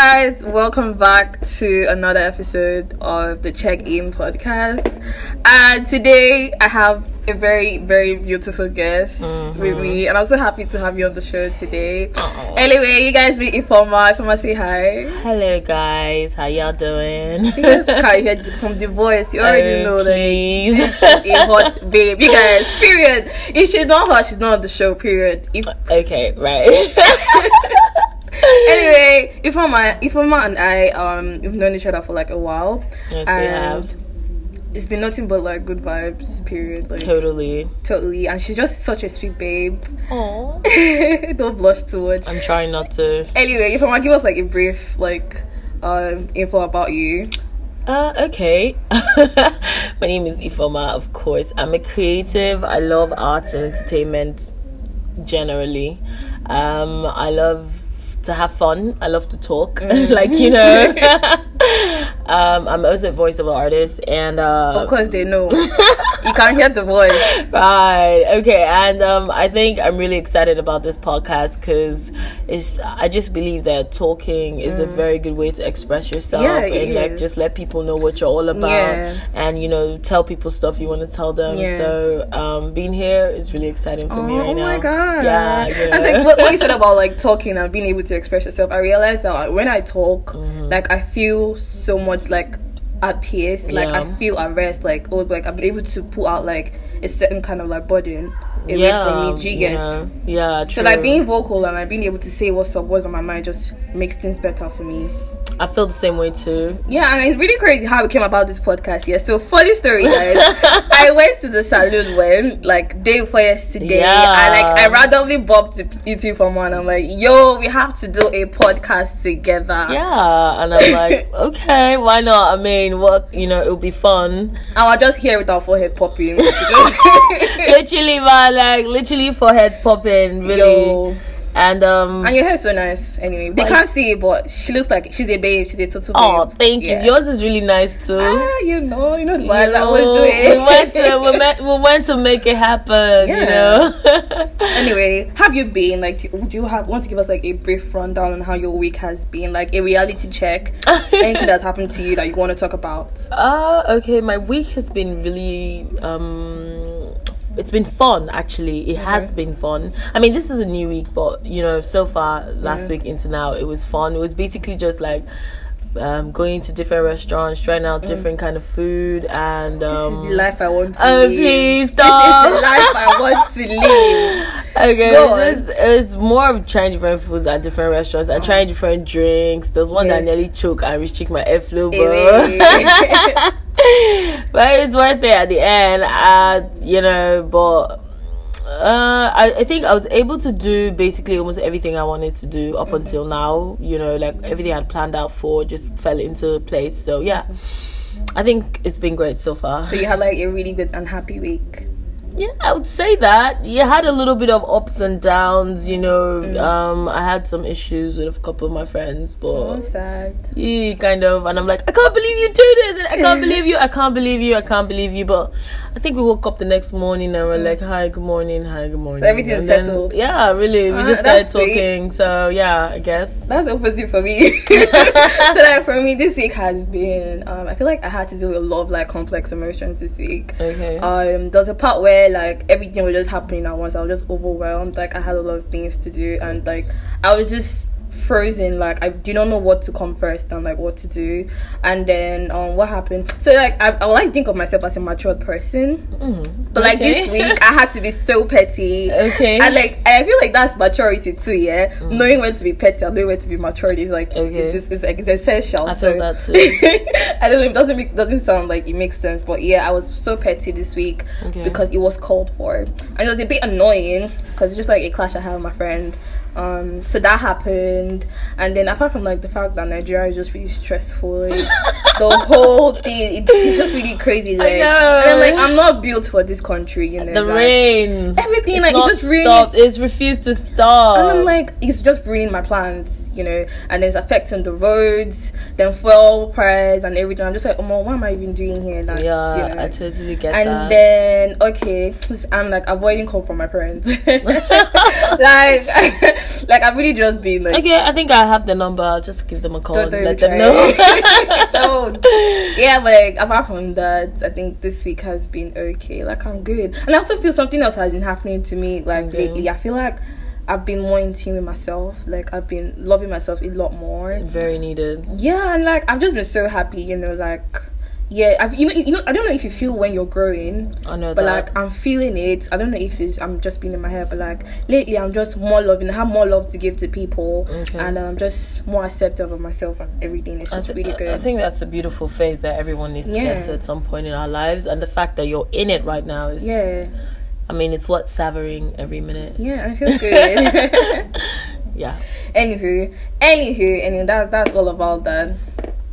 guys, welcome back to another episode of the Check In podcast. And today I have a very, very beautiful guest with mm-hmm. me, and I'm so happy to have you on the show today. Aw. Anyway, you guys meet Ifeoma. Ifeoma, say hi. Hello guys, how y'all doing? You guys can't hear from the voice. You already Oh, know that please. this is a hot babe. You guys, period. If she's not hot, she's not on the show. Period. If okay, right. anyway, Ifeoma, Ifeoma and I, um, we've known each other for like a while. yes, we have. It's been nothing but like good vibes. Period. Like Totally. totally, and she's just such a sweet babe. Oh, Don't blush too much. I'm trying not to. Anyway, if Ifeoma, give us like a brief like um info about you. Uh, okay. My name is Ifeoma, of course. I'm a creative. I love arts and entertainment generally. Um, I love to have fun. I love to talk, like you know. um, I'm also a voiceover artist, and uh, Of course, they know. Can't hear the voice. Right. Okay. And um, I think I'm really excited about this podcast because it's. I just believe that talking is a very good way to express yourself Mm. Yeah, and like is. just let people know what you're all about Yeah. and you know tell people stuff you want to tell them. Yeah. So um, being here is really exciting for me Oh, right now. my god! Yeah. You I think what, what you said about like talking and being able to express yourself, I realized that like, when I talk, Mm-hmm. like I feel so much like at peace. Like I feel at rest. Like oh, like I'm able to put out like a certain kind of like burden away yeah. from me. Do you you get? know. Yeah. So like being vocal and like being able to say what's up, what's on my mind, just makes things better for me. I feel the same way too. Yeah, and it's really crazy how we came about this podcast. Yeah, so funny story, guys. I went to the salon when like day before yesterday. Yeah. I like I randomly bumped into from one. I'm like, yo, we have to do a podcast together. Yeah, and I'm like, okay, why not? I mean, what you know, it'll be fun. And I just hear with our forehead popping. literally, man, like literally foreheads popping, really. Yo. And um, And your hair is so nice. Anyway, they can't see it, but she looks like she's a babe. She's a total oh, babe. thank Yeah. you. Yours is really nice too. Ah, you know, you know You I always do it. we went to we, met, we went to make it happen. You know. anyway, have you been like? Do, would you have want to give us like a brief rundown on how your week has been, like a reality check, anything that's happened to you that you want to talk about? Uh, okay, my week has been really um it's been fun actually. It has been fun. I mean, this is a new week, but you know, so far last Yeah. week into now, it was fun. It was basically just like um, going to different restaurants, trying out different kind of food, and um, Mm. this is the life I want to oh live. please This is the life I want to live. Okay, Go it was, it was more of trying different foods at different restaurants and trying different drinks. There's one Yeah. that nearly choked and restrict my airflow, bro. But it's worth it at the end. Uh, you know, but uh, I, I think I was able to do basically almost everything I wanted to do up until now. You know, like everything I'd planned out for just fell into place. So yeah, I think it's been great so far. so you had like a really good and happy week. Yeah, I would say that. You had a little bit of ups and downs, you know. Mm. Um, I had some issues with a couple of my friends, Oh, but sad. yeah, kind of. And I'm like, I can't believe you do this, and I can't believe you, I can't believe you, I can't believe you. But I think we woke up the next morning and we're like, hi, good morning, hi, good morning. everything's And then- settled. Yeah, really. We Ah, just started that's sweet. talking. So yeah, I guess. That's opposite for me. so like for me, this week has been. Um, I feel like I had to deal with a lot of like complex emotions this week. Okay. um there's a part where like everything was just happening at once. I was just overwhelmed. Like i had a lot of things to do and like i was just frozen like i did not know what to come first and like what to do and then um what happened so like i, I like think of myself as a matured person Mm, but like okay. this week i had to be so petty Okay. and like i feel like that's maturity too yeah knowing when to be petty and knowing when to be mature is like Mm. Okay. it's, it's, it's, it's essential I so that too. I don't know. It doesn't make, doesn't sound like it makes sense, but yeah, I was so petty this week Okay. because it was called for, and it was a bit annoying because it's just like a clash I had with my friend. Um, so that happened, and then apart from like the fact that Nigeria is just really stressful, like, the whole thing it, it's just really crazy. Like, know. and I'm like, I'm not built for this country, you know. the like, rain. everything It's like it's just really stopped. It's refused to stop. and I'm like, it's just ruining my plans, you know, and it's affecting the roads, then fuel price and everything. I'm just like, oh, my, what am I even doing here? Like, yeah, you know? I totally get and that. then okay, I'm like avoiding call from my parents. like like I've really just been like Okay, I think I have the number. I'll just give them a call don't, and don't let them know. don't. Yeah, but like apart from that, I think this week has been okay. Like I'm good, and I also feel something else has been happening to me like Okay. lately. I feel like I've been more in tune with myself. Like I've been loving myself a lot more. Very needed. Yeah, and like I've just been so happy. You know, like yeah, I've you know, you know I don't know if you feel when you're growing. I know But that. like I'm feeling it. I don't know if it's I'm just being in my head, but like lately I'm just more loving. I have more love to give to people, Okay. and I'm just more accepting of myself and everything. It's just thi- really good. I think that's a beautiful phase that everyone needs to get to at some point in our lives, and the fact that you're in it right now is, yeah, I mean, it's what savoring every minute. yeah, I feel good. Yeah. anywho, anywho, anyway, that's that's all about that.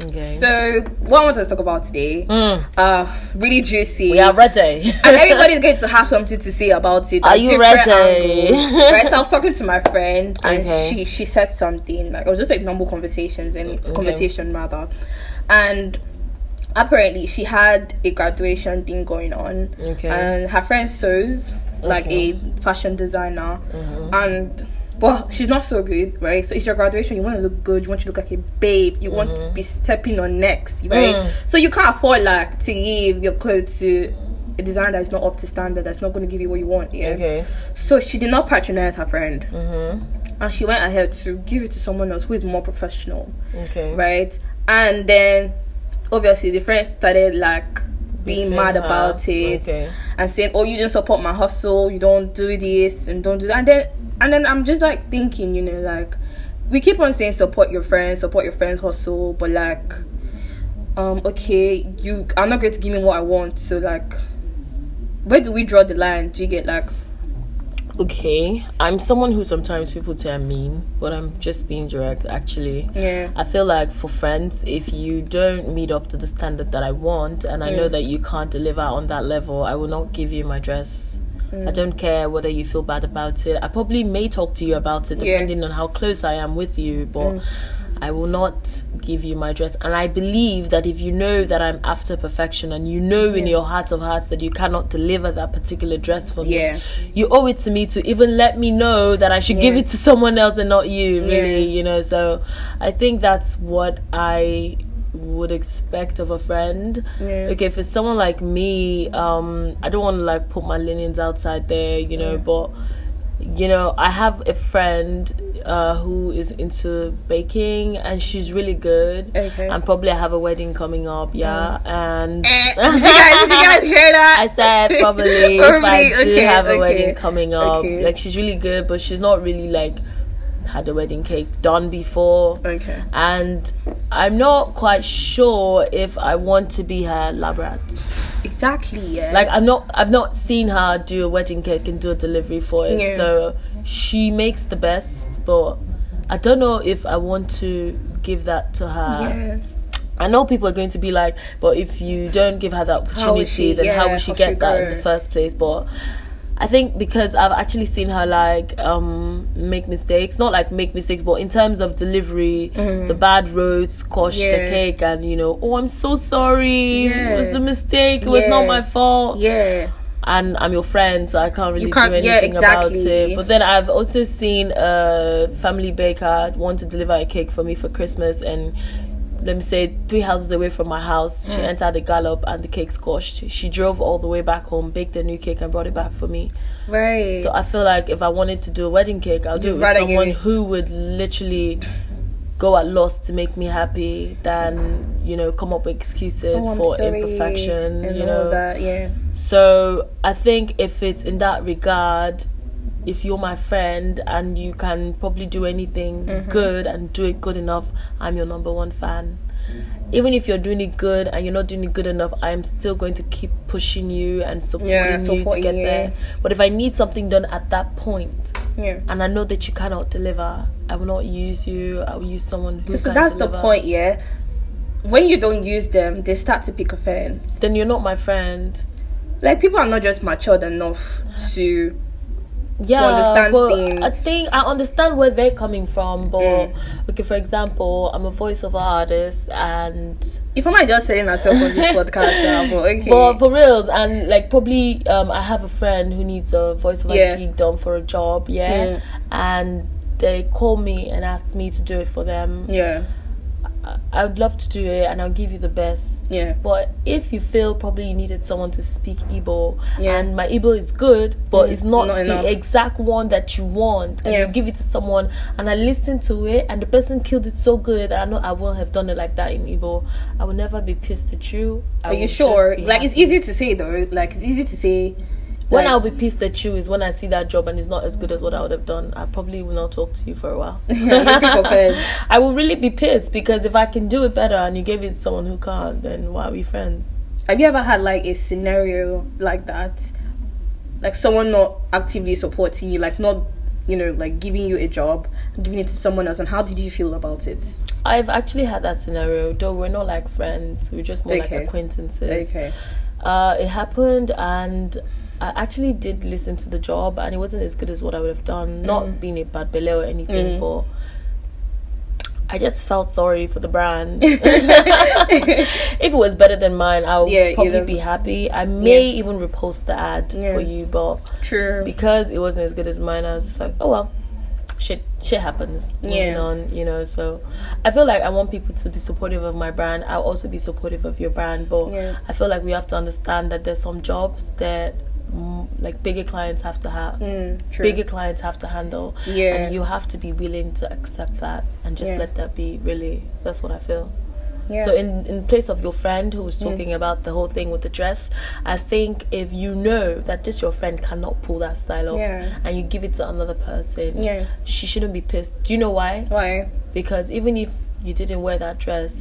Okay. So what I want to talk about today, Mm, uh, really juicy. we are ready. and everybody's going to have something to say about it. Are you ready? angles. right, so I was talking to my friend, and Okay. she she said something like it was just like normal conversations and Okay. conversation rather, and apparently she had a graduation thing going on, Okay. and her friend sews like Okay. a fashion designer, Mhm. and. But she's not so good, right? So it's your graduation. You want to look good. You want to look like a babe. You want to be stepping on necks, right? Mm. So you can't afford like to give your clothes to a designer that's not up to standard. That's not going to give you what you want. Yeah. Okay. So she did not patronize her friend, Mhm. and she went ahead to give it to someone else who is more professional, Okay. right? And then obviously the friends started like being mad her. about it Okay. and saying, "Oh, you didn't support my hustle. You don't do this and don't do that." And then and then I'm just like thinking, you know, like we keep on saying support your friends, support your friends' hustle, but like, um, okay, you are not going to give me what I want, so like, where do we draw the line? Do you get like, Okay. I'm someone who sometimes people say I'm mean, but I'm just being direct. Actually. yeah, I feel like for friends, if you don't meet up to the standard that I want, and I know that you can't deliver on that level, I will not give you my dress. Mm. I don't care whether you feel bad about it. I probably may talk to you about it Yeah. depending on how close I am with you, but Mm. I will not give you my dress. And I believe that if you know that I'm after perfection and you know in your heart of hearts that you cannot deliver that particular dress for me, Yeah. you owe it to me to even let me know that I should give it to someone else and not you, really, Yeah. you know. So I think that's what I would expect of a friend. Yeah. Okay, for someone like me, um, I don't want to like put my linens outside there, you know, Yeah. but you know, I have a friend uh, who is into baking and she's really good. Okay. And probably I have a wedding coming up, yeah. And Eh, did you guys, did you guys hear that? I said probably if I Probably, do okay, have a okay. wedding coming up. Okay. Like she's really good, but she's not really like had a wedding cake done before. Okay. And I'm not quite sure if I want to be her lab rat. Exactly. Yeah. Like I'm not I've not seen her do a wedding cake and do a delivery for it. Yeah. So she makes the best, but I don't know if I want to give that to her. yeah. I know people are going to be like, but if you don't give her the opportunity, she- then how yeah, will she how get she that in the first place? But I think because I've actually seen her like um make mistakes, not like make mistakes, but in terms of delivery, the bad roads squashed the Mm-hmm. Cake, and you know, oh, I'm so sorry, it was a mistake, it was not my fault Yeah. And I'm your friend, so I can't really can't- do yeah, anything about it. But then I've also seen a family baker want to deliver a cake for me for Christmas, and let me say three houses away from my house, Mm. she entered the gallop and the cake squashed. She drove all the way back home, baked a new cake, and brought it back for me. Right. So I feel like if I wanted to do a wedding cake, I'll do You'd it with someone it- who would literally go at loss to make me happy than you know come up with excuses Oh, for sorry, imperfection. and you know that. Yeah. So I think if it's in that regard, if you're my friend and you can probably do anything Mm-hmm. good and do it good enough, I'm your number one fan. Even if you're doing it good and you're not doing it good enough, I'm still going to keep pushing you and supporting Yeah, you to get you. there. But if I need something done at that point Yeah. and I know that you cannot deliver, I will not use you. I will use someone who So, so that's deliver. the point, yeah. When you don't use them, they start to pick offense. Then you're not my friend. Like people are not just matured enough to. yeah, understand but things. I think I understand where they're coming from. But Mm. okay, for example, I'm a voiceover artist, and If I'm just selling myself on this podcast, now, but okay. but for reals, and like probably, um, I have a friend who needs a voiceover Yeah. gig done for a job, yeah, Mm. and they call me and ask me to do it for them, Yeah. I, would love to do it and I'll give you the best. Yeah. But if you feel probably you needed someone to speak Igbo Yeah. and my Igbo is good, but Mm, it's not, not the enough. exact one that you want, and Yeah. you give it to someone and I listen to it and the person killed it so good, I know I won't have done it like that in Igbo. I will never be pissed at you. I Are you sure? Like it's easy to say though. Like it's easy to say. When like- I'll be pissed at you is when I see that job and it's not as good as what I would have done. I probably will not talk to you for a while. Yeah, looking for pens. I will really be pissed because if I can do it better and you gave it to someone who can't, then why are we friends? Have you ever had like a scenario like that? Like someone not actively supporting you, like not, you know, like giving you a job, giving it to someone else, and how did you feel about it? I've actually had that scenario, though we're not like friends, we're just more Okay. like acquaintances. Okay. Uh, it happened, and I actually did listen to the job, and it wasn't as good as what I would have done. Mm. Not being a bad belle or anything, but I just felt sorry for the brand. if it was better than mine, I would Yeah, probably be happy. I may Yeah. even repost the ad Yeah. for you, but True. because it wasn't as good as mine, I was just like, oh well, shit, shit happens. Yeah. on, you know. So I feel like I want people to be supportive of my brand. I'll also be supportive of your brand, but. I feel like we have to understand that there's some jobs that mm, like bigger clients have to have. Mm. Bigger clients have to handle, Yeah. and you have to be willing to accept that and just Yeah. let that be. Really, that's what I feel. yeah. Mm. So in in place of your friend who was talking about the whole thing with the dress, I think if you know that this your friend cannot pull that style off Yeah. and you give it to another person, yeah. she shouldn't be pissed. Do you know why? Why? Because even if you didn't wear that dress,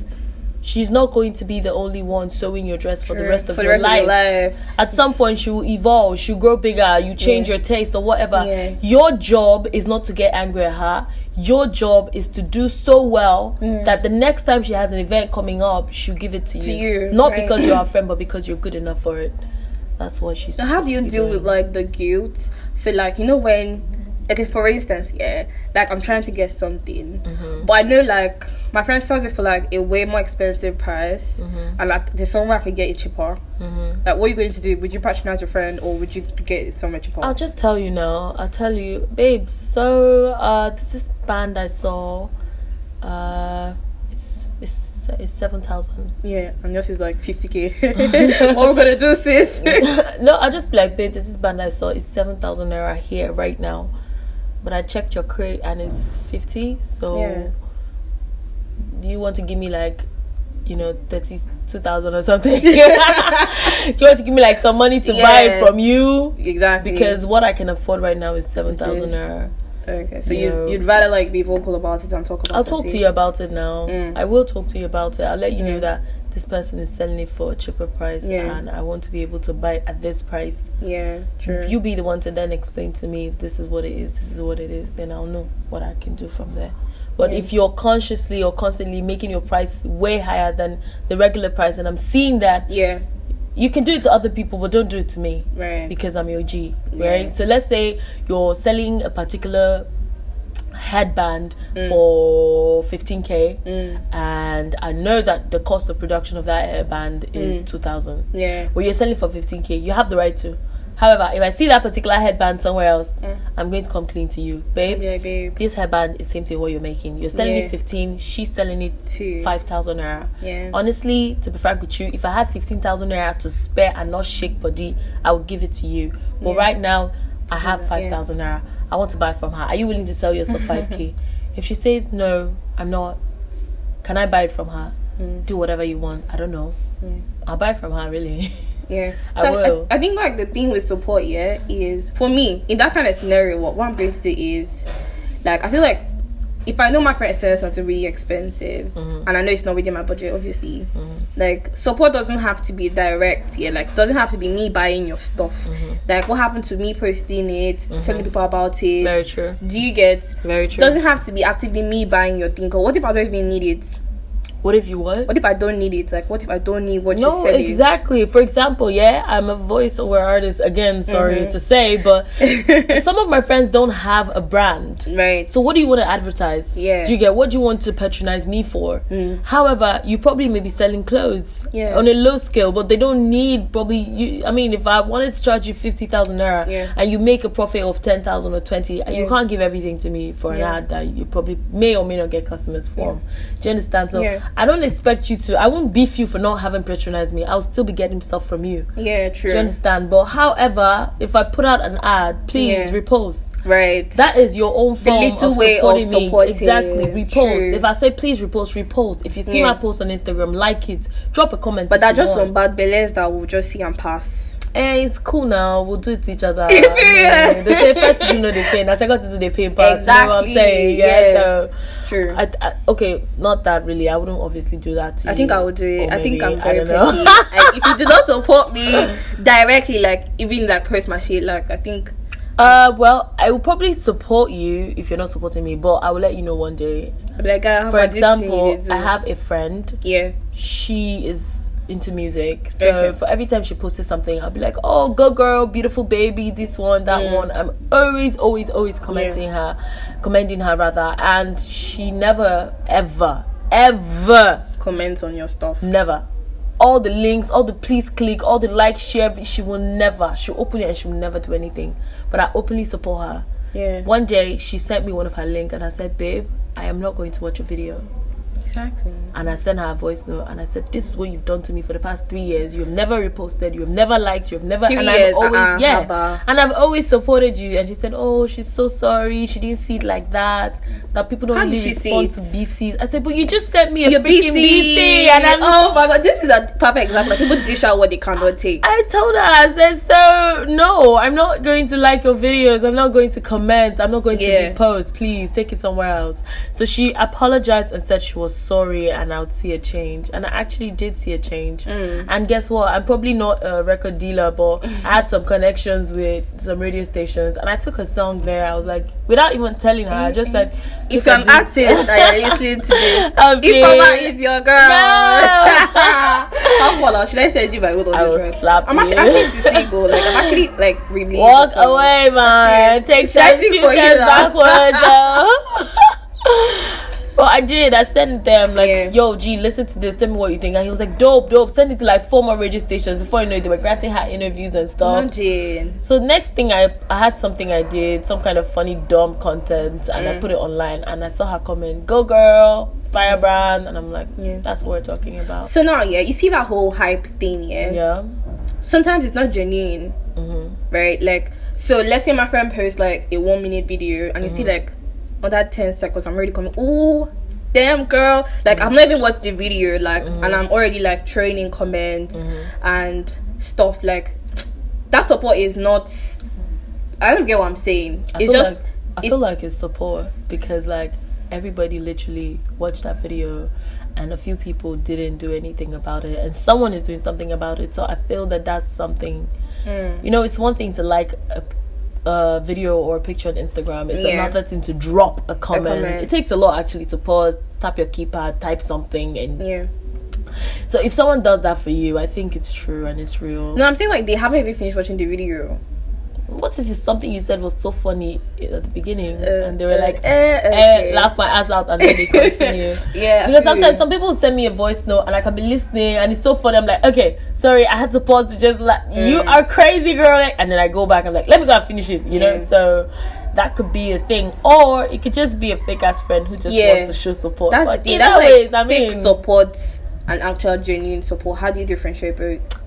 she's not going to be the only one sewing your dress for the rest of, For the your, rest life. of your life. At some point, she will evolve, she'll grow bigger, you change Yeah. your taste or whatever. Yeah. Your job is not to get angry at her. Your job is to do so well mm. that the next time she has an event coming up, she'll give it to, To you, Not right. because you're a friend, but because you're good enough for it. That's what she's. So how do you supposed to be deal doing. with like the guilt? So like you know when, okay, for instance, yeah, like I'm trying to get something, Mm-hmm. but I know like my friend sells it for like a way more expensive price, Mm-hmm. and like there's somewhere I could get it cheaper. Like, what are you going to do? Would you patronize your friend, or would you get it somewhere cheaper? I'll just tell you now. I'll tell you, babe. So uh, this is band I saw. Uh, it's it's it's seven thousand. yeah, and yours is like 50k. what we're gonna do, sis? no, I'll just be like, babe. This is band I saw. It's seven thousand naira here right now. But I checked your crate and it's fifty. So Yeah. do you want to give me like, you know, thirty two thousand or something? do you want to give me like some money to buy it from you? exactly. Because what I can afford right now is seven thousand Yes. naira. okay, so you you'd rather like be vocal about it and talk about I'll it. talk to you about it now. Mm. I will talk to you about it. I'll let you know Mm. that this person is selling it for a cheaper price Yeah. and I want to be able to buy it at this price. Yeah, true. You be the one to then explain to me this is what it is, this is what it is, then I'll know what I can do from there. But Yeah. if you're consciously or constantly making your price way higher than the regular price and I'm seeing that yeah, you can do it to other people but don't do it to me right. because I'm your G, Yeah. right? So let's say you're selling a particular headband Mm. for 15k Mm. and I know that the cost of production of that headband is Mm. 2000 Yeah. but you're selling for 15k you have the right to however if I see that particular headband somewhere else Mm. I'm going to come clean to you babe Yeah, babe. this hairband is same thing what you're making you're selling Yeah. it 15 she's selling it Two. 5000 naira Yeah. honestly to be frank with you if i had 15000 naira to spare and not shake body i would give it to you but Yeah. right now i have yeah. 5000 naira i want to buy from her. Are you willing to sell yourself 5k if she says no i'm not can i buy it from her? Mm. do whatever you want. I don't know. Yeah. i'll buy from her really. Yeah, I so will. I, think like the thing with support, yeah, is for me in that kind of scenario, what, what I'm going to do is like I feel like if I know my friend is selling something really expensive Mhm. and I know it's not within my budget, obviously, Mhm. like support doesn't have to be direct, yeah, like it doesn't have to be me buying your stuff. Mhm. Like what happened to me posting it, telling people about it. very true Do you get? very true Doesn't have to be actively me buying your thing. Or what if I don't even need it? What if you what? What if I don't need it? Like, what if I don't need what No, you said? selling? exactly. For example, yeah, I'm a voiceover artist. Again, sorry Mm-hmm. to say, but some of my friends don't have a brand. Right. So what do you want to advertise? Yeah. Mm. Do you get what do you want to patronize me for? However, you probably may be selling clothes Yeah. on a low scale, but they don't need probably you I mean if I wanted to charge you fifty thousand naira Yeah. and you make a profit of ten thousand or twenty, and you can't give everything to me for an ad that you probably may or may not get customers for. Do you understand? So Yeah. I don't expect you to I won't beef you for not having patronized me. I'll still be getting stuff from you. yeah, true. Do you understand? But however, if I put out an ad, please Yeah. repost. Right. That is your own form the little of way of supporting me. supporting. Exactly. Repost. True. If I say please repost, repost. If you see Yeah. my post on Instagram, like it. Drop a comment. but if that's just want. some bad belles that we'll just see and pass. Eh, it's cool now. We'll do it to each other. Yeah. They say first to do no they pay. Now second to do they pay pass. You know what I'm Exactly. saying? Yeah. Yeah. So True. I, I, okay, not that really. I wouldn't obviously do that to you. I think I will do it. Or I think I'm very I don't petty. know. like, if you do not support me directly, like even like post my shit, like I think Uh, well, I will probably support you if you're not supporting me, but I will let you know one day. Like, "Ah, For about this thing example. I have a friend. yeah, She is into music, so Okay. for every time she posted something, I'll be like, "Oh, go girl, beautiful baby, this one, that Mm. one." I'm always, always, always commenting her, commending her rather, and she never, ever, ever comments on your stuff. Never. All the links, all the please click, all the like, share, she will never. She'll open it and she will never do anything. But I openly support her. Yeah, One day she sent me one of her link and I said, Babe, I am not going to watch your video. Exactly. And I sent her a voice note and I said, This is what you've done to me for the past three years. You have never reposted, you have never liked, you have never Three and years, I've always uh-uh, yeah. haba. And I've always supported you. And she said, Oh, she's so sorry. She didn't see it like that. That people don't How really respond to BCs. I said, But you just sent me a You're freaking busy. BC and I'm oh my god, this is a perfect example. Like, people dish out what they cannot take. I told her, I said, so no, I'm not going to like your videos. I'm not going to comment. I'm not going Yeah. to repost. Please take it somewhere else. So she apologized and said she was sorry and I would see a change. And I actually did see a change. Mm. And guess what? I'm probably not a record dealer, but I had some connections with some radio stations and I took a song there. I was like, without even telling her, I just said, If you're an this." artist and you're listening to this, Okay. Ifeoma is your girl. No. How far? Should I send you my good I will track? slap I'm actually, actually single. Like I'm actually like really. Walk away, man. Take I sing few steps backwards. Well, I did. I sent them like, Yeah. "Yo, G, listen to this. Tell me what you think." And he was like, "Dope, dope." Send it to like four more radio stations. Before you know it, they were granting her interviews and stuff. Imagine. So next thing, I I had something I did, some kind of funny dumb content, and Mm. I put it online. And I saw her comment, "Go girl, firebrand," and I'm like, Yeah. "That's what we're talking about." So now, yeah, you see that whole hype thing, yeah. Yeah. Sometimes it's not genuine, hmm right? Like, so let's say my friend posts like a one minute video, and you see like under ten seconds, I'm already coming. Ooh, damn girl! Like I'm not even watched the video, like, and I'm already like throwing in comments and stuff. Like, that support is not. I don't get what I'm saying. I it's just. like, I it's- feel like it's support because like everybody literally watched that video and a few people didn't do anything about it and someone is doing something about it so i feel that that's something Mm. you know it's one thing to like a, a video or a picture on instagram it's Yeah. another thing to drop a comment. comment. it takes a lot actually to pause tap your keypad type something and yeah. so if someone does that for you i think it's true and it's real No, I'm saying like they haven't even finished watching the video. What if it's something you said was so funny at the beginning Uh, and they were uh, like uh, eh, okay. laugh my ass out and then they continue. Yeah, Because sometimes you. some people send me a voice note and I can be listening and it's so funny. I'm like, okay, sorry, I had to pause to just like, you Mm. are crazy, girl. Like, And then I go back. I'm like, let me go and finish it. You know. Yeah. So that could be a thing, or it could just be a fake ass friend who just Yeah. wants to show support. That's but the thing. That's ways, like I fake mean, support and actual genuine support. How do you differentiate both?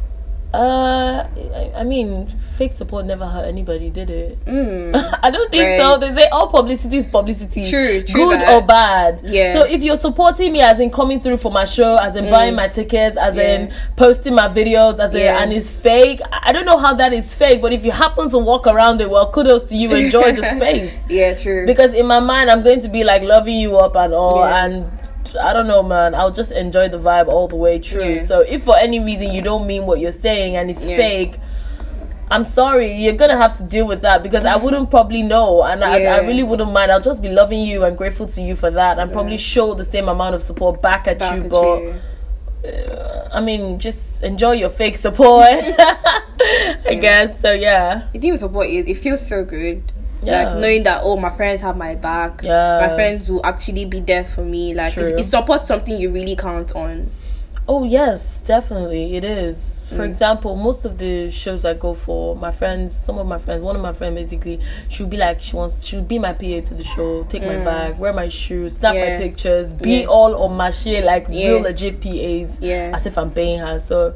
Uh, I, I mean, fake support never hurt anybody, did it? Mm. I don't think Right. so. They say all publicity is publicity. True, true Good that. or bad. Yeah. So if you're supporting me as in coming through for my show, as in buying my tickets, as in Mm. Posting my videos, as in and it's fake. I I don't know how that is fake, but if you happen to walk around it, well, kudos to you. Enjoy the space. Yeah, true. Because in my mind, I'm going to be like loving you up and all, Yeah. and I don't know, man. I'll just enjoy the vibe all the way through. Yeah. So if for any reason you don't mean what you're saying and it's Yeah. fake, I'm sorry, you're gonna have to deal with that because I wouldn't probably know, and I, I really wouldn't mind. I'll just be loving you and grateful to you for that, and probably show the same amount of support back at Back you. at But you. uh, I mean, just enjoy your fake support, I guess. So yeah, thing with support is it feels so good. Yeah. Like knowing that oh my friends have my back. Yeah. My friends will actually be there for me. Like True. it's, it supports something you really count on. Oh yes, definitely it is. For Mm. example, most of the shows I go for, my friends, some of my friends, one of my friends basically, she'll be like, she wants, she'll be my PA to the show, take my bag, wear my shoes, snap Mm. Yeah. my pictures, be Yeah. all on my shit like Yeah. real legit PAs, Yeah. as if I'm paying her. So,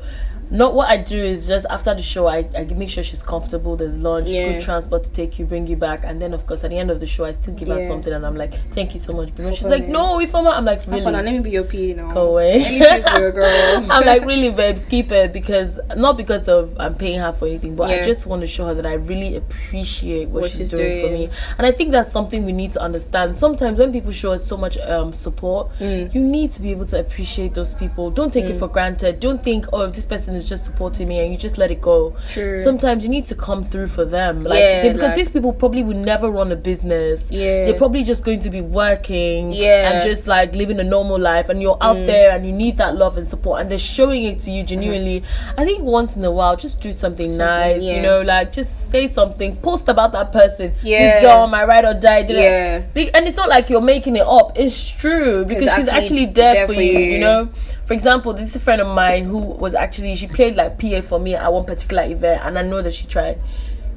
not what I do is just after the show, I, I make sure she's comfortable. There's lunch, Yeah. good transport to take you, bring you back, and then of course at the end of the show, I still give her something, and I'm like, thank you so much. Because she's like, no, if I'm, I'm like, really. let me be your PA now. Go away. Anything for your girl. I'm like, really, babes, keep it because not because of I'm paying her for anything, but I just want to show her that I really appreciate what, What she's, she's doing, for me. And I think that's something we need to understand. Sometimes when people show us so much um, support, Mm. you need to be able to appreciate those people. Don't take it for granted. Don't think, oh, if this person is just supporting me, and you just let it go. True. Sometimes you need to come through for them, like Yeah, they- because like- these people probably would never run a business. Yeah. they're probably just going to be working. Yeah. Mm. and just like living a normal life and you're out there and you need that love and support and they're showing it to you genuinely i think once in a while just do something, nice yeah. you know like just say something post about that person Yeah. this girl my ride or die. Yeah. And it's not like you're making it up it's true because she's actually actually there, for, you, you you. know for example this is a friend of mine who was actually she played like pa for me at one particular event and i know that she tried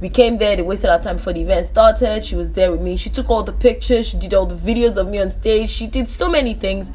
we came there, they wasted our time before the event started. She was there with me. She took all the pictures, she did all the videos of me on stage. She did so many things.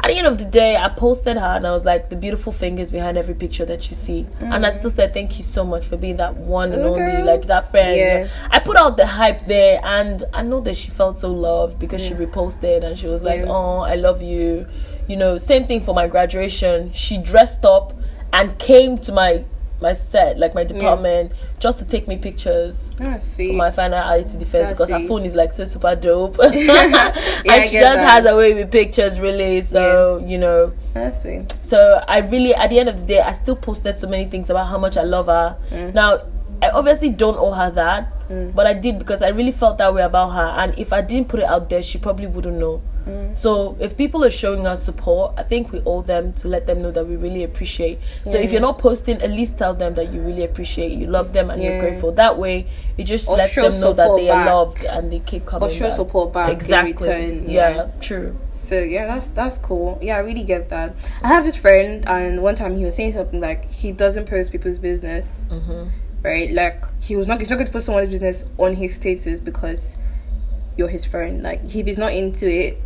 At the end of the day, I posted her and I was like, the beautiful fingers behind every picture that you see. And I still said, thank you so much for being that one and only, like that friend. Yeah. I put out the hype there and I know that she felt so loved because she reposted and she was like, Yeah. oh, I love you. You know, same thing for my graduation. She dressed up and came to my my set, like my department, just to take me pictures Ah, sweet. for my final IT defense That's because her phone is like so super dope. and I she just that. has a way with pictures, really. So, you know, That's sweet. so I really, at the end of the day, I still posted so many things about how much I love her. Mm. Now, I obviously don't owe her that, but I did because I really felt that way about her. And if I didn't put it out there, she probably wouldn't know. Mm. So if people are showing us support, I think we owe them to let them know that we really appreciate. So if you're not posting, at least tell them that you really appreciate, you love them, and you're grateful. That way, it just Or lets them know that they are loved and they keep coming. Or show back. support back Exactly. return, yeah. yeah. True. So yeah, that's that's cool. Yeah, I really get that. I have this friend, and one time he was saying something like he doesn't post people's business, Mm-hmm. right? Like he was not he's not going to post someone's business on his status because you're his friend. Like if he's not into it,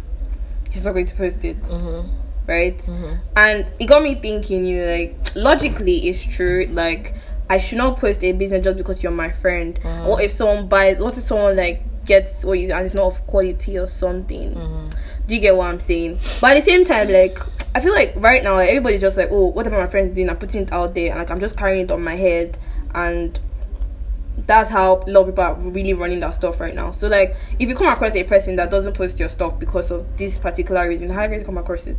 he's not going to post it, Mm-hmm. right? Mm-hmm. And it got me thinking. You know, like logically, it's true. Like I should not post a business just because you're my friend. Mm-hmm. What if someone buys? What if someone like gets what you and it's not of quality or something? Mm-hmm. Do you get what I'm saying? But at the same time, like I feel like right now like, everybody's just like, oh, what am my friends doing? I'm putting it out there, and like I'm just carrying it on my head, and that's how a lot of people are really running that stuff right now. So like, if you come across a person that doesn't post your stuff because of this particular reason, how are you going to come across it?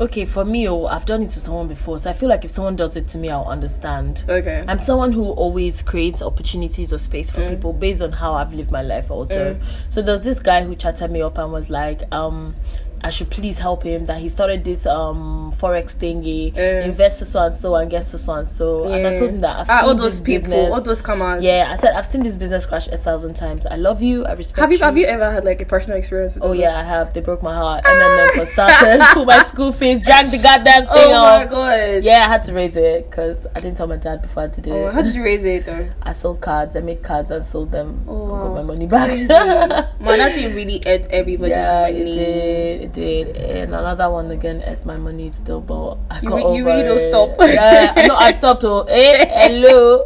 Okay, for me, oh, I've done it to someone before, so I feel like if someone does it to me, I'll understand. Okay. I'm someone who always creates opportunities or space for people based on how I've lived my life also. So there's this guy who chatted me up and was like, um, I should please help him that he started this um forex thingy, Mm. invest so so and so and get so so and so. And I told him that I've ah, all those people, business. all those comers. yeah, I said I've seen this business crash a thousand times. I love you. I respect Have you have you ever had like a personal experience? Oh yeah. I have. They broke my heart. and then for starters. Put my school fees. Drank the goddamn thing Oh my god. Yeah, I had to raise it because I didn't tell my dad before I did it. Oh, how did you raise it though? I sold cards. I made cards and sold them. Oh, got my money back. Man, that thing really ate everybody's yeah, money. it did. It did. And another one again ate my money still, but I You got re- over you really don't it. stop. yeah, no, I stopped. Oh, hey, eh, hello.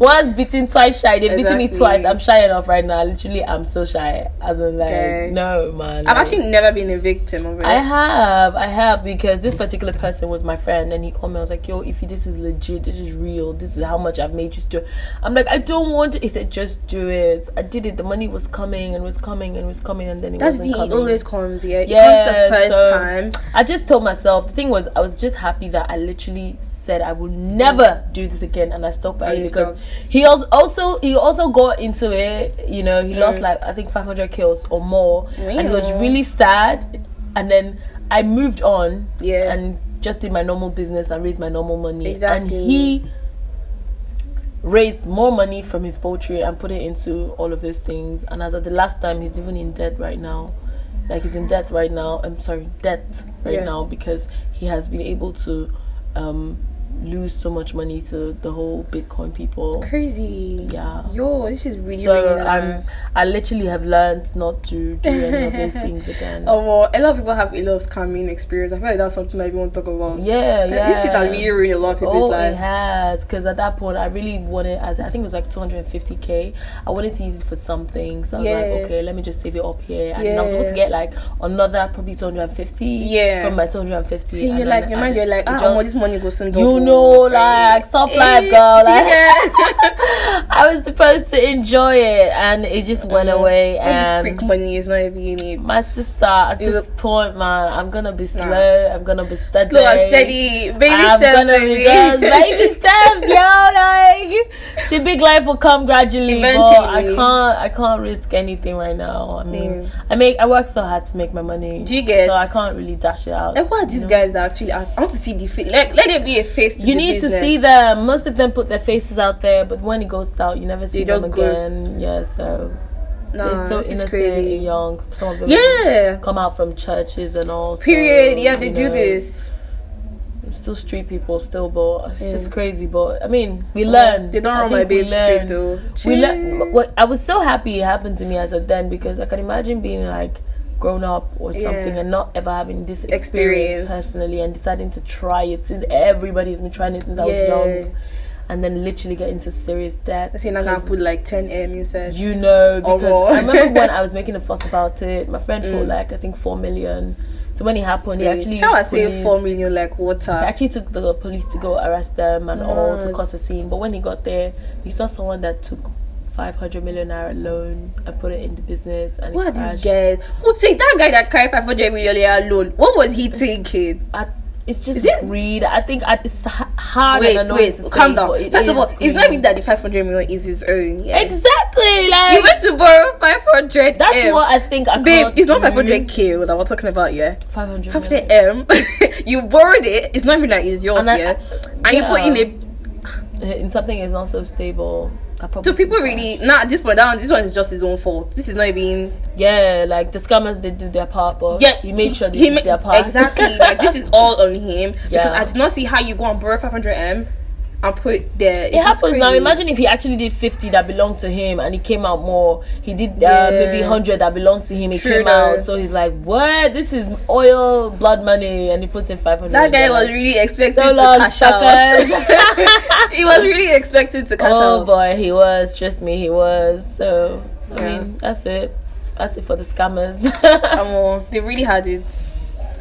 Once beaten, twice shy. they've beaten me twice. I'm shy enough right now. Literally, I'm so shy. As in, like, Okay. no, man. I've actually never been a victim of it. I have, I have, because this particular person was my friend, and he called me. I was like, "Yo, if this is legit, this is real. This is how much I've made. Just do." I'm like, "I don't want to." He said, "Just do it." I did it. The money was coming and was coming and was coming, and then it That's the wasn't. It coming. always comes. Yeah, it Yeah, comes the first so- time. I just told myself the thing was I was just happy that I literally said I will never do this again, and I stopped by it because stopped. he also also he also got into it. You know, he lost Mm. like I think 500 kills or more, and he was really sad. And then I moved on, Yeah. and just did my normal business and raised my normal money. Exactly. And he raised more money from his poultry and put it into all of those things. And as of the last time, he's even in debt right now. Like he's in debt right now. I'm sorry, debt right Yeah. now because he has been able to um, lose so much money to the whole Bitcoin people. Crazy. Yeah. Yo, this is really, So really I'm. I literally have learned not to do any of those things again. Oh, well, a lot of people have a lot of scamming experience. I feel like that's something that we want to talk about. Yeah, And yeah. This shit has really ruined a lot of people's Oh, lives. it has. Because at that point, I really wanted, as I think it was like 250k. I wanted to use it for something. So I was Yeah. like, okay, let me just save it up here. And then I was supposed to get like another probably 250 Yeah. from my 250. So you're and like, your mind, you're like, ah, just- oh, this money goes soon. You know, like soft life, Eh, girl. Like, I was supposed to enjoy it, and it just went Mhm. away. All And quick money is not even you need. my sister, at You this look- point, man, I'm gonna be Nah. slow. I'm gonna be steady. Slow and steady, baby I'm steps, gonna be baby. baby steps, yo. Like the big life will come gradually. But I can't. I can't risk anything right now. I mean, Mm. I make. I work so hard to make my money. Do you get- So I can't really dash it out. Like, what are these know? guys that actually? I want to see the face. Like, let there be a face. To You need to see them. Most of them put their faces out there, but when it goes out, you never see They them again. ghost. Yeah, so Nah, they're so innocent crazy. and young. Some of them Yeah. come out from churches and all. so, Period. Yeah, they do know, this. Still street people, still, but it's Yeah. just crazy. But I mean, we learn. They don't I run my think we babe straight learn. though. We learn. What I was so happy it happened to me as a then because I can imagine being like grown up or Yeah. something and not ever having this experience, Experience. personally and deciding to try it since everybody's been trying it since I was young and then literally get into serious debt. I say I'm gonna put like 10 M inside. you know, because Oh. I remember when I was making a fuss about it, my friend Mm. put like I think four million. So when it happened, he actually How I say four million like water. he actually took the police to go arrest them and all to cause a scene. But when he got there, he saw someone that took 500 million naira loan and put it in the business and What it are crashed. these guys? Who take that guy that cried 500 million naira loan? What was he thinking? I, it's just Is it- greed. I think I, it's hard Wait, wait, to calm say, down. First of all, it's not even that the 500 million is his own. Yeah. Exactly, like You went to borrow 500 that's M. what I think. I Babe, it's not 500k that we're talking about, yeah? 500 500 million. M. you borrowed it. It's not even that it's yours, And I- yeah? And you put in yeah. a in something is not so stable. I probably So people really nah at this point down this one is just his own fault. This is not even yeah, like the scammers did do their part, but yeah he made sure they he did ma- their part. exactly like this is all on him because I did not see how you go and borrow 500 m and put there. it happens now. Imagine if he actually did 50 that belonged to him and he came out more. He did uh, Yeah. maybe 100 that belonged to him. He True came though. out. So he's like, what? This is oil, blood money. And he puts in 500. that guy was really expected So to cash out. he was really expected to cash Oh out. Oh boy, he was. Trust me, he was. So, I Yeah. mean, that's it. That's it for the scammers. Um, they really had it.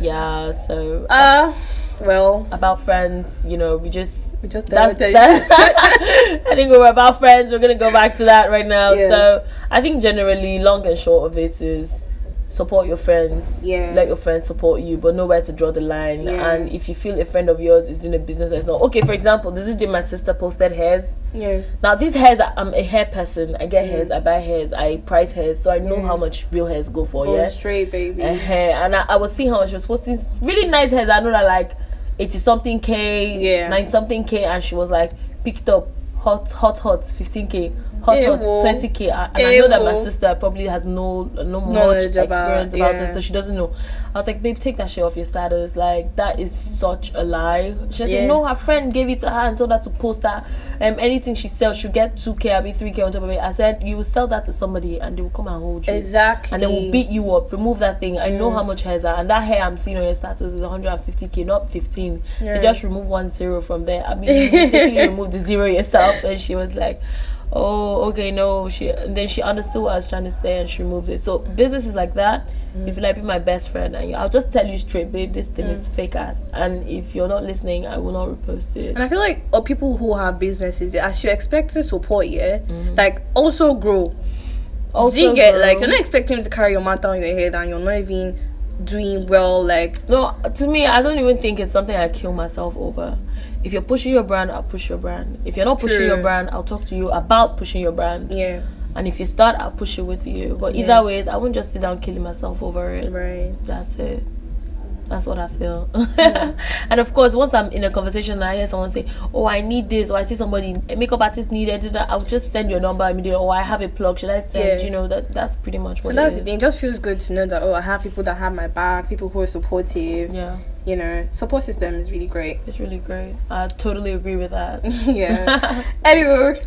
yeah, so Uh well, about friends, you know, we just we just that's that. I think we were about friends. We're gonna go back to that right now. Yeah. So I think generally, long and short of it is support your friends. Yeah. Let your friends support you, but know where to draw the line. Yeah. And if you feel a friend of yours is doing a business that's not okay, for example, this is day my sister posted hairs. yeah. Now these hairs, I'm a hair person. I get hairs, I buy hairs, I price hairs, so I know Yeah. how much real hairs go for. Yeah. straight, baby. Uh-huh. And I, I was seeing how much she was posting really nice hairs. I know that like 80 something K, yeah. 90 something K, and she was like, picked up hot, hot, hot, 15K. Twenty k, and Ew. I know that my sister probably has no no much experience about, about yeah. it, so she doesn't know. I was like, babe, take that shit off your status. Like that is such a lie. She said, yeah. no, her friend gave it to her and told her to post that. Um, anything she sells, she'll get two k, I'll be three k on top of it. I said, you will sell that to somebody, and they will come and hold you. Exactly. And they will beat you up. Remove that thing. I know how much hairs are, and that hair I'm seeing on your status is 150k, not 15. Yeah. They just remove one zero from there. I mean, you remove the zero yourself, and she was like. "Oh, okay, no." She then she understood what I was trying to say, and she removed it. So business is like that. Mm. If you like be my best friend, and I'll just tell you straight, babe, this thing is fake ass. And if you're not listening, I will not repost it. And I feel like uh, people who have businesses, as you're expecting support, yeah, Mm-hmm. like also grow. Also, Do you get girl, like you're not expecting to carry your matter on your head and you're not even doing well. Like No, to me, I don't even think it's something I kill myself over. if you're pushing your brand, I'll push your brand. If you're not pushing True. your brand, I'll talk to you about pushing your brand. Yeah. And if you start, I'll push it with you. But either Yeah. ways, I won't just sit down killing myself over it. Right. That's it. That's what I feel. and of course, once I'm in a conversation and I hear someone say, "Oh, I need this," or I see somebody a makeup artist needed, it," I'll just send your number immediately. Or I have a plug. Should I send? Yeah. You know that that's pretty much what And that's it the thing. It just feels good to know that oh, I have people that have my back, people who are supportive. Yeah, You know, support system is really great. it's really great. I totally agree with that. yeah. anyway,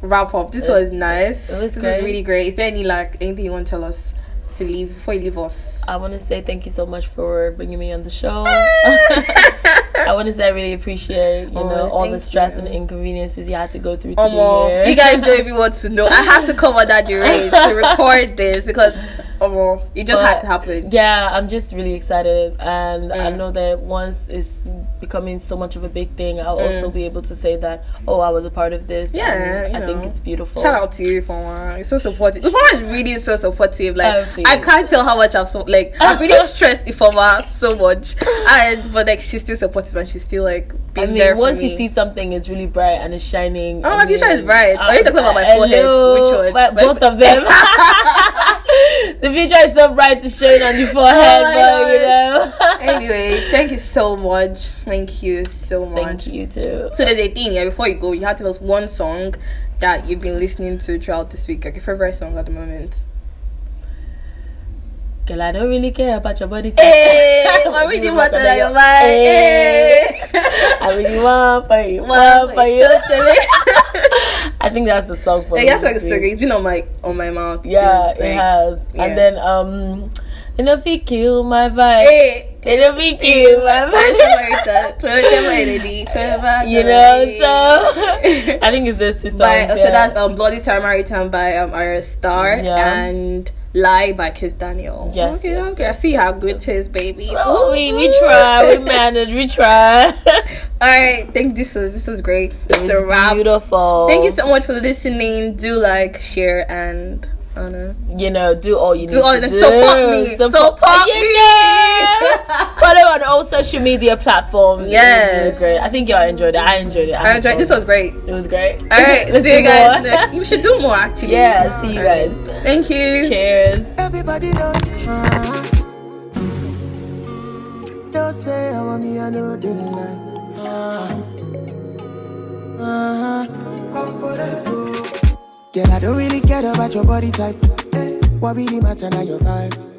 wrap up. This was nice. it was this great. is really great. Is there any like anything you want to tell us to leave before you leave us? I want to say thank you so much for bringing me on the show. I want to say I really appreciate you Oh, know all the stress you. and inconveniences you had to go through to Um, be here. you guys don't even want to know. I had to come on that durate to record this because um, it just had to happen. yeah i'm just really excited and i Mm. know that once it's becoming so much of a big thing i'll Mm. also be able to say that oh i was a part of this Yeah, i think it's beautiful Shout out to you, Fama. You're so supportive. Fama is really so supportive. Like Oh. I can't tell how much I've so like I've really stressed Ifeoma so much, and but like she's still supportive and she's still like I being mean, there. for once you see something it's really bright and it's shining. Oh, I my future is bright. Are you talking about my uh, forehead? hello, Which one? but both of them. the future is so bright, to shine on your forehead, Oh but you know. anyway, thank you so much. Thank you so much. Thank you too. So there's a thing, yeah, before you go, you have to tell us one song that you've been listening to throughout this week, like your favorite song at the moment. Girl, I don't really care about your body. type. Hey, I really want to like your mind. Hey. I really want for you, want for you. I think that's the song for Like me. that's like this so week. It's been on my on my mouth. Yeah, since, it has. yeah. And then um, and if he kill my vibe, Hey, it'll be kill my vibe. vibe. You know, so I think it's those two songs. by, so that's um Bloody Samaritan by um Ayra Starr Yeah. and Lie by Kizz Daniel. Yes, Okay, yes, okay. I see how good it is, baby. Oh, we, we try, we managed, we try. All right, thank this was this was great. It's a wrap. beautiful. Thank you so much for listening. Do like, share, and I know. You know, do all you need Do all to the do. support me. Support you me. know. Follow on all social media platforms. It was Yes. really great. I think y'all enjoyed it. I enjoyed it. I had enjoyed. This was great. It was great. All right, Let's see you guys. more. next- We should do more actually. Yeah, see you All right. guys. Thank you. Cheers. Everybody know. Uh-huh. Don't say I want me, I know they like. Uh-huh. Uh-huh. Girl, I don't really care about your body type. Eh, what really matter now your vibe?